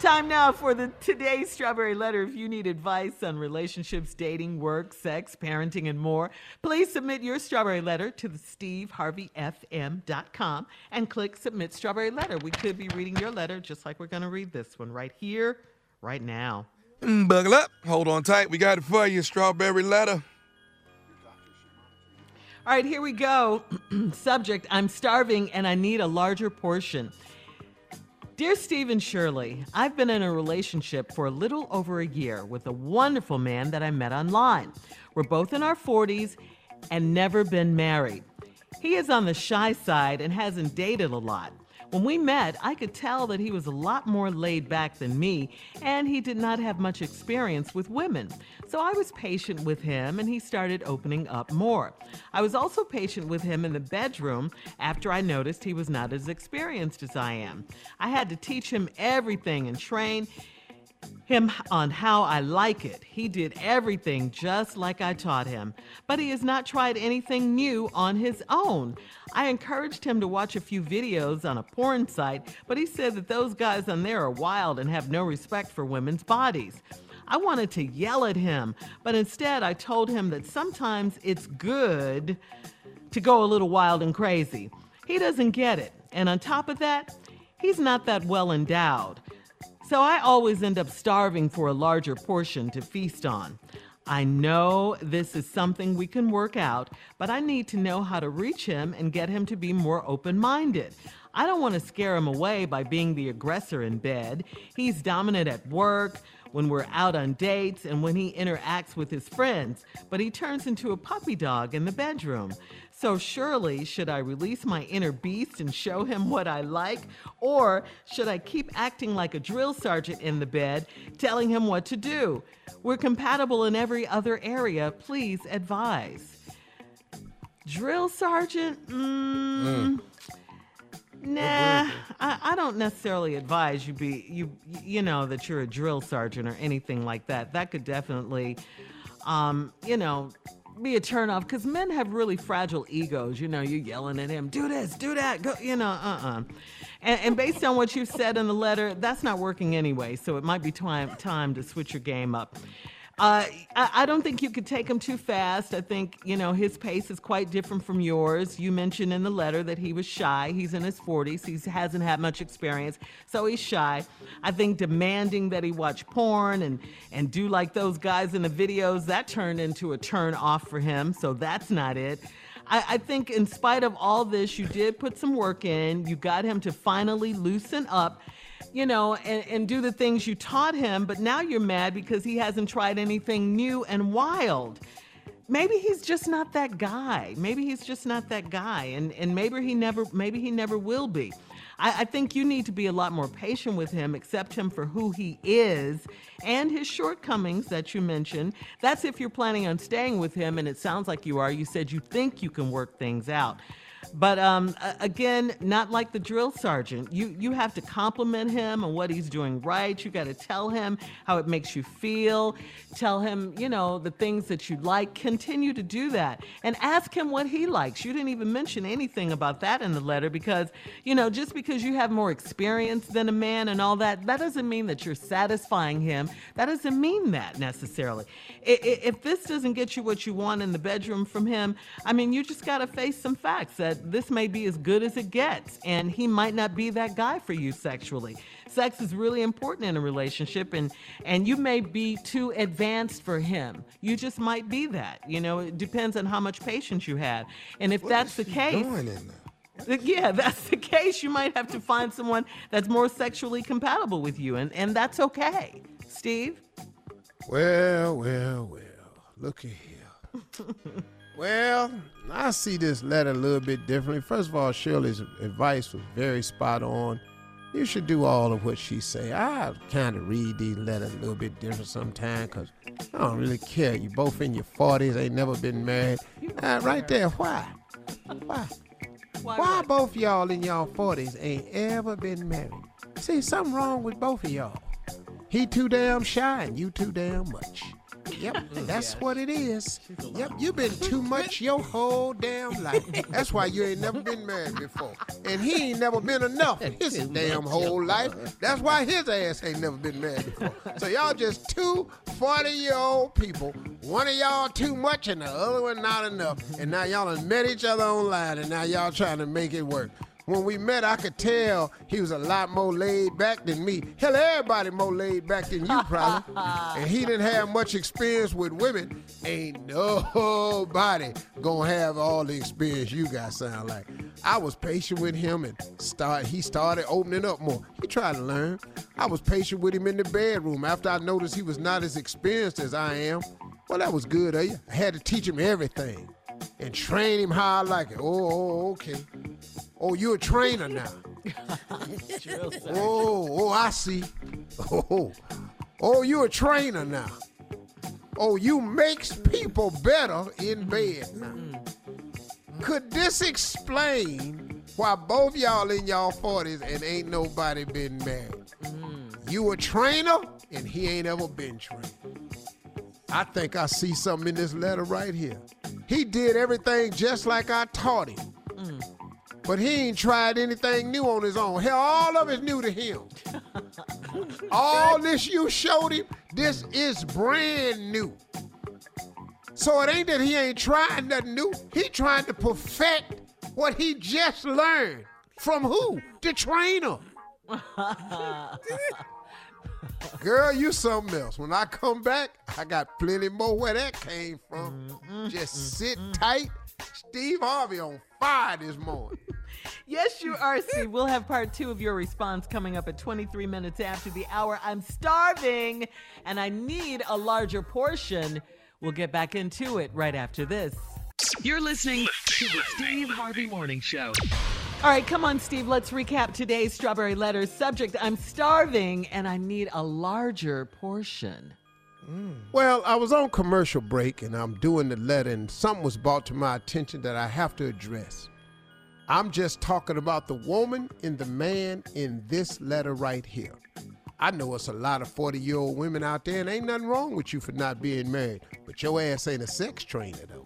Time now for the today's strawberry letter. If you need advice on relationships, dating, work, sex, parenting, and more, please submit your strawberry letter to the steveharveyfm.com and click submit strawberry letter. We could be reading your letter just like we're going to read this one right here, right now. Mm, buckle up. Hold on tight. We got it for you. Strawberry letter. All right, here we go. Subject I'm starving and I need a larger portion. Dear Steve and Shirley, I've been in a relationship for a little over a year with a wonderful man that I met online. We're both in our 40s and never been married. He is on the shy side and hasn't dated a lot. When we met, I could tell that he was a lot more laid back than me, and he did not have much experience with women. So I was patient with him, and he started opening up more. I was also patient with him in the bedroom after I noticed he was not as experienced as I am. I had to teach him everything and train him on how I like it. He did everything just like I taught him, but he has not tried anything new on his own. I encouraged him to watch a few videos on a porn site, but he said that those guys on there are wild and have no respect for women's bodies. I wanted to yell at him, but instead I told him that sometimes it's good to go a little wild and crazy. He doesn't get it, and on top of that, he's not that well endowed. So I always end up starving for a larger portion to feast on. I know this is something we can work out, but I need to know how to reach him and get him to be more open minded. I don't want to scare him away by being the aggressor in bed. He's dominant at work, when we're out on dates, and when he interacts with his friends, but he turns into a puppy dog in the bedroom. So, Shirley, should I release my inner beast and show him what I like? Or should I keep acting like a drill sergeant in the bed, telling him what to do? We're compatible in every other area. Please advise. Drill sergeant? Mm, Nah, I, I don't necessarily advise you be you you know that you're a drill sergeant or anything like that. That could definitely, um, you know, be a turnoff because men have really fragile egos. You know, you're yelling at him, do this, do that, go, you know, uh uh And, and based on what you've said in the letter, that's not working anyway. So it might be time, time to switch your game up. Uh, I, I, don't think you could take him too fast. I think, you know, his pace is quite different from yours. You mentioned in the letter that he was shy. He's in his 40s. He hasn't had much experience, so he's shy. I think demanding that he watch porn and, and do like those guys in the videos, that turned into a turn off for him, so that's not it. I, I think, in spite of all this, you did put some work in. You got him to finally loosen up you know, and, and do the things you taught him, but now you're mad because he hasn't tried anything new and wild maybe he's just not that guy. Maybe he's just not that guy, and and maybe he never maybe he never will be. I, I, think you need to be a lot more patient with him, accept him for who he is, and his shortcomings that you mentioned. That's if you're planning on staying with him, and it sounds like you are. You said you think you can work things out. But um, again, not like the drill sergeant. You you have to compliment him on what he's doing right. You got to tell him how it makes you feel. Tell him, you know, the things that you like. Continue to do that and ask him what he likes. You didn't even mention anything about that in the letter because, you know, just because you have more experience than a man and all that, that doesn't mean that you're satisfying him. That doesn't mean that necessarily. If this doesn't get you what you want in the bedroom from him, I mean, you just got to face some facts that this may be as good as it gets, and he might not be that guy for you sexually. Sex is really important in a relationship, and and you may be too advanced for him. You just might be that. You know, it depends on how much patience you have, and if what that's the case. Yeah, that's the case. You might have to find someone that's more sexually compatible with you, and, and that's okay. Steve? Well, well, well. Looky here. Well, I see this letter a little bit differently. First of all, Shirley's advice was very spot on. You should do all of what she say. I kind of read these letters a little bit different sometimes because I don't really care. You both in your 40s, ain't never been married. Uh, right there, why? Why? Why, why both y'all in y'all 40s ain't ever been married? See, something wrong with both of y'all. He too damn shy and you too damn much. Yep, that's what it is. Yep, you've been too much your whole damn life. That's why you ain't never been married before. And he ain't never been enough his damn whole life. That's why his ass ain't never been married before. So y'all just two 40 year old people. One of y'all too much and the other one not enough. And now y'all have met each other online and now y'all trying to make it work. When we met, I could tell he was a lot more laid back than me. Hell, everybody more laid back than you, probably. and he didn't have much experience with women. Ain't nobody gonna have all the experience you got. Sound like I was patient with him, and start he started opening up more. He tried to learn. I was patient with him in the bedroom after I noticed he was not as experienced as I am. Well, that was good of you. I had to teach him everything and train him how I like it. Oh, oh, oh okay. Oh, you a trainer now. oh, oh, I see. Oh, oh, you a trainer now. Oh, you makes people better in bed now. Mm-hmm. Could this explain why both y'all in y'all 40s and ain't nobody been married? Mm-hmm. You a trainer and he ain't ever been trained. I think I see something in this letter right here. He did everything just like I taught him. But he ain't tried anything new on his own. Hell, all of it's new to him. all this you showed him, this is brand new. So it ain't that he ain't trying nothing new. He trying to perfect what he just learned. From who? The trainer. Girl, you something else. When I come back, I got plenty more where that came from. Just sit tight. Steve Harvey on fire this morning. Yes, you are, Steve. We'll have part two of your response coming up at 23 minutes after the hour. I'm starving and I need a larger portion. We'll get back into it right after this. You're listening to the Steve Harvey Morning Show. All right, come on, Steve. Let's recap today's Strawberry Letters. Subject I'm starving and I need a larger portion. Well, I was on commercial break and I'm doing the letter, and something was brought to my attention that I have to address. I'm just talking about the woman and the man in this letter right here. I know it's a lot of 40 year old women out there, and ain't nothing wrong with you for not being married, but your ass ain't a sex trainer, though.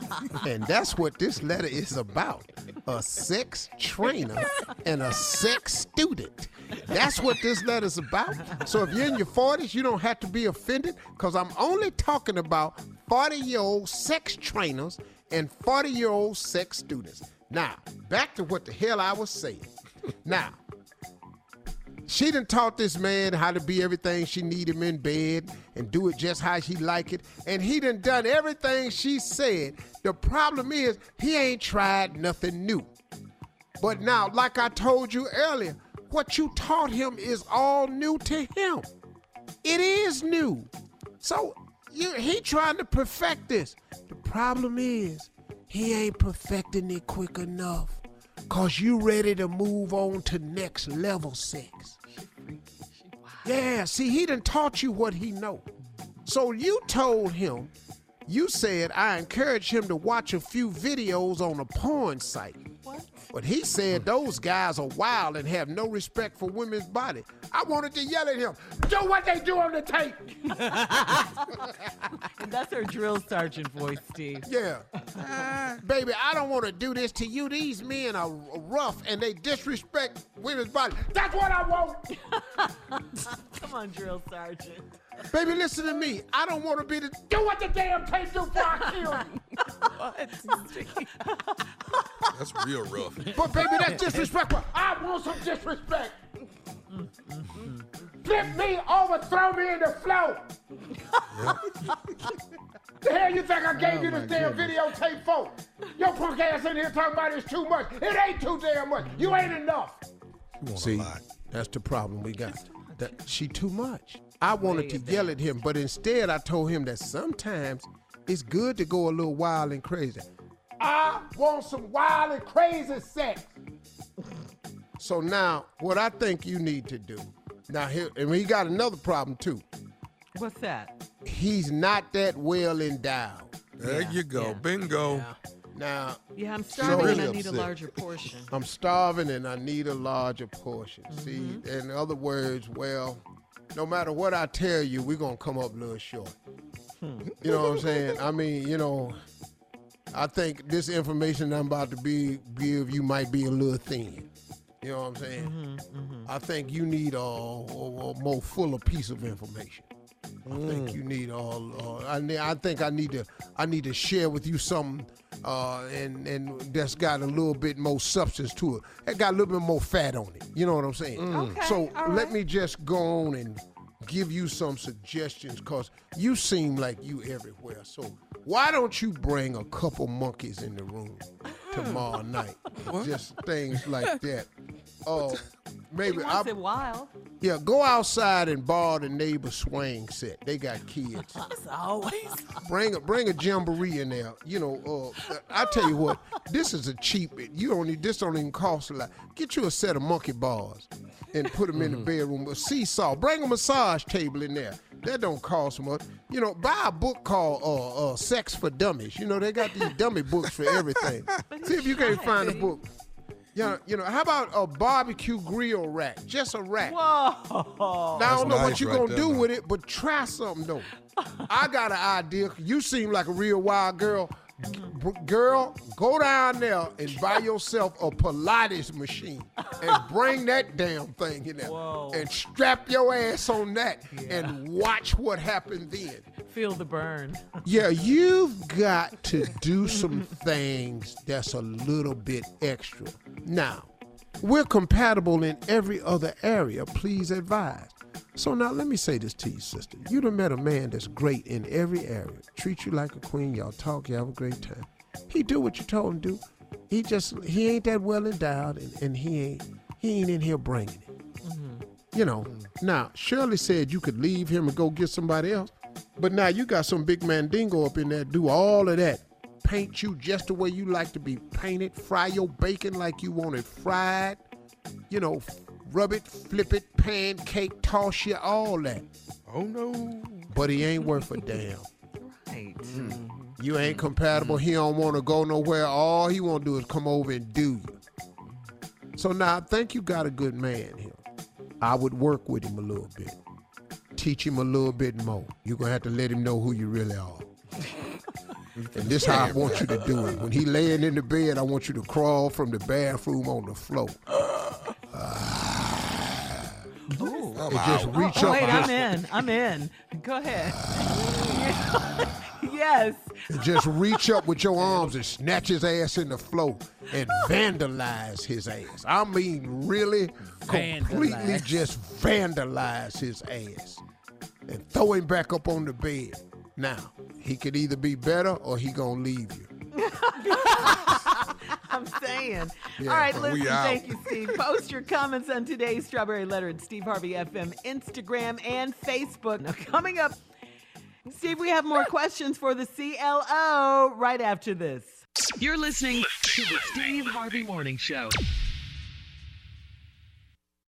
and that's what this letter is about a sex trainer and a sex student. That's what this letter's about. So if you're in your 40s, you don't have to be offended because I'm only talking about 40 year old sex trainers and 40 year old sex students. Now, back to what the hell I was saying. Now, she done taught this man how to be everything she need him in bed and do it just how she like it. And he done done everything she said. The problem is he ain't tried nothing new. But now, like I told you earlier, what you taught him is all new to him. It is new. So you, he trying to perfect this. The problem is he ain't perfecting it quick enough. Cause you ready to move on to next level sex. Yeah, see, he done taught you what he know. So you told him, you said I encouraged him to watch a few videos on a porn site. But he said those guys are wild and have no respect for women's body. I wanted to yell at him, do what they do on the tape. And that's her drill sergeant voice, Steve. Yeah. Baby, I don't want to do this to you. These men are rough and they disrespect women's body. That's what I want. Come on, drill sergeant. Baby, listen to me. I don't want to be the do what the damn tape do I kill you. That's real rough. But baby, that's disrespectful. I want some disrespect. Flip me over, throw me in the floor. the hell you think I gave you this damn videotape for? Your punk ass in here talking about it's too much. It ain't too damn much. You ain't enough. See, that's the problem we got. That she too much. I wanted to yell at him, but instead I told him that sometimes it's good to go a little wild and crazy. I want some wild and crazy sex. So now, what I think you need to do. Now here, and he got another problem too. What's that? He's not that well endowed. There Yeah, you go. yeah. Bingo. Now Yeah, I'm starving really and I need a larger portion. I'm starving and I need a larger portion. Mm-hmm. See, in other words, well, no matter what I tell you, we're gonna come up a little short. You know what I'm saying? I mean, you know, I think this information I'm about to be give you might be a little thin. You know what I'm saying? I think you need a, a, a more fuller piece of information. I think you need all. Uh, I, ne- I think I need to. I need to share with you something, uh, and and that's got a little bit more substance to it. That got a little bit more fat on it. You know what I'm saying? Okay, So let me just go on and give you some suggestions, cause you seem like you everywhere. So why don't you bring a couple monkeys in the room uh-huh. tomorrow night? Just things like that. Oh, maybe He I, wants it wild. Yeah, go outside and borrow the neighbor swing set. They got kids. Always. bring a bring a jamboree in there. You know, uh, I tell you what, this is a cheap. You don't need this. Don't even cost a lot. Get you a set of monkey bars and put them in the bedroom. A seesaw. Bring a massage table in there. That don't cost much. You know, buy a book called uh, uh, "Sex for Dummies." You know, they got these dummy books for everything. See if you can't find a book. Yeah, you know, how about a barbecue grill rack? Just a rack. Whoa. Now, I don't know what you're right gonna there, do man. with it, but try something though. I got an idea. You seem like a real wild girl. B- Girl, go down there and buy yourself a Pilates machine and bring that damn thing in there Whoa. and strap your ass on that and watch what happens then. Feel the burn. Yeah, you've got to do some things that's a little bit extra. Now, we're compatible in every other area. Please advise. So now let me say this to you, sister. You done met a man that's great in every area. Treat you like a queen. Y'all talk. Y'all have a great time. He do what you told him to do. He just he ain't that well endowed, and, and he ain't he ain't in here bringing it. Mm-hmm. You know. Now Shirley said you could leave him and go get somebody else, but now you got some big mandingo up in there do all of that. Paint you just the way you like to be painted. Fry your bacon like you want it fried. You know, rub it, flip it, pancake, toss you, all that. Oh no. But he ain't worth a damn. Right. Mm-hmm. Mm-hmm. You ain't compatible. He don't want to go nowhere. All he want to do is come over and do you. So now I think you got a good man here. I would work with him a little bit. Teach him a little bit more. You're going to have to let him know who you really are. and this how I want you to do it. When he laying in the bed, I want you to crawl from the bathroom on the floor. Ah. and just reach Oh, up. wait, just- I'm in. I'm in. Go ahead. yes. and just reach up with your arms and snatch his ass in the floor and vandalize his ass. I mean, really, completely Vandalize. just vandalize his ass and throw him back up on the bed. Now, he could either be better or he gonna leave you. I'm saying. Yeah, All right, we listen, out. thank you, Steve. Post your comments on today's Strawberry Letter at Steve Harvey FM, Instagram, and Facebook. Now, coming up, Steve, we have more questions for the CLO right after this. You're listening to the Steve Harvey Morning Show.